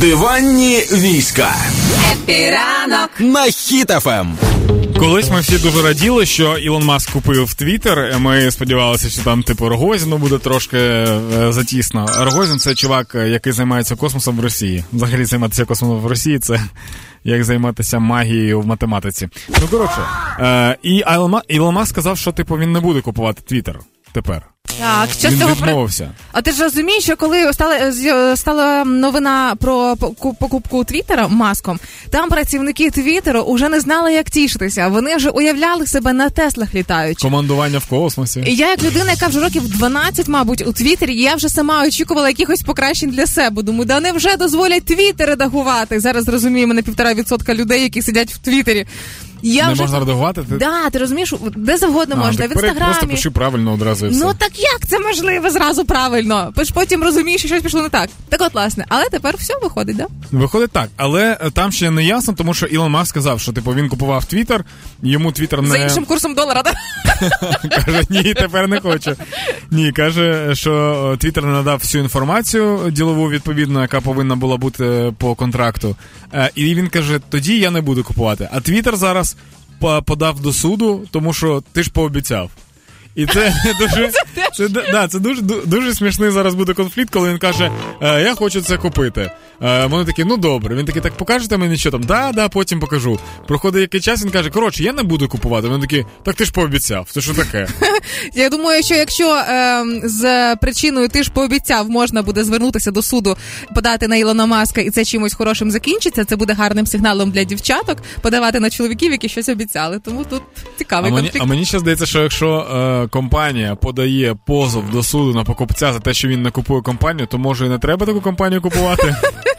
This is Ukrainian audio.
Диванні війська Happy ранок на Хіт FM. Колись ми всі дуже раділи, що Ілон Маск купив Твіттер. Ми сподівалися, що там типу Рогозіну буде трошки е, затісно. Рогозін це чувак, який займається космосом в Росії. Взагалі займатися космосом в Росії це як займатися магією в математиці. Ну коротше, е, і Ілон Маск сказав, що типу він не буде купувати Твіттер тепер. Так, що Він з цього відмовився. А ти ж розумієш, що коли стала стала новина про поку- покупку Твіттера Маском, там працівники Твіттеру вже не знали, як тішитися. Вони вже уявляли себе на Теслах літаючи. Командування в космосі. І я, як людина, яка вже років 12, мабуть, у Твіттері, я вже сама очікувала якихось покращень для себе. Думаю, да не вже дозволять Твіттер редагувати. Зараз розуміємо на півтора відсотка людей, які сидять в Твіттері. Я не вже... можна редагувати? Ти... Да, ти розумієш, де завгодно А, можна, так в інстаграмі. Просто пиши правильно одразу і все. Ну так як це можливо зразу правильно? Ти ж потім розумієш, що щось пішло не так. Так от, власне, але тепер все виходить, да? Виходить так, але е, там ще не ясно, тому що Ілон Маск сказав, що типу він купував Твіттер, йому Твіттер не За іншим курсом долара, да? каже, ні, тепер не хоче. Ні, каже, що Твіттер не надав всю інформацію ділову, відповідно, яка повинна була бути по контракту. Е, І він каже: тоді я не буду купувати. А Твіттер зараз по- подав до суду, тому що ти ж пообіцяв. І це дуже це, да, це дуже дуже смішний зараз буде конфлікт, коли він каже: е, Я хочу це купити. Е, Вони такі, ну добре. Він такий, так покажете мені, що там? Да, да, потім покажу. Проходить який час, він каже, коротше, я не буду купувати. Вони такі, так ти ж пообіцяв. Це що таке? Я думаю, що якщо ем, з причиною ти ж пообіцяв, можна буде звернутися до суду, подати на Ілона Маска, і це чимось хорошим закінчиться. Це буде гарним сигналом для дівчаток подавати на чоловіків, які щось обіцяли. Тому тут цікавий А мені, конфлікт. а мені ще здається, що якщо е, компанія подає позов до суду на покупця за те, що він не купує компанію, то може і не треба таку компанію купувати.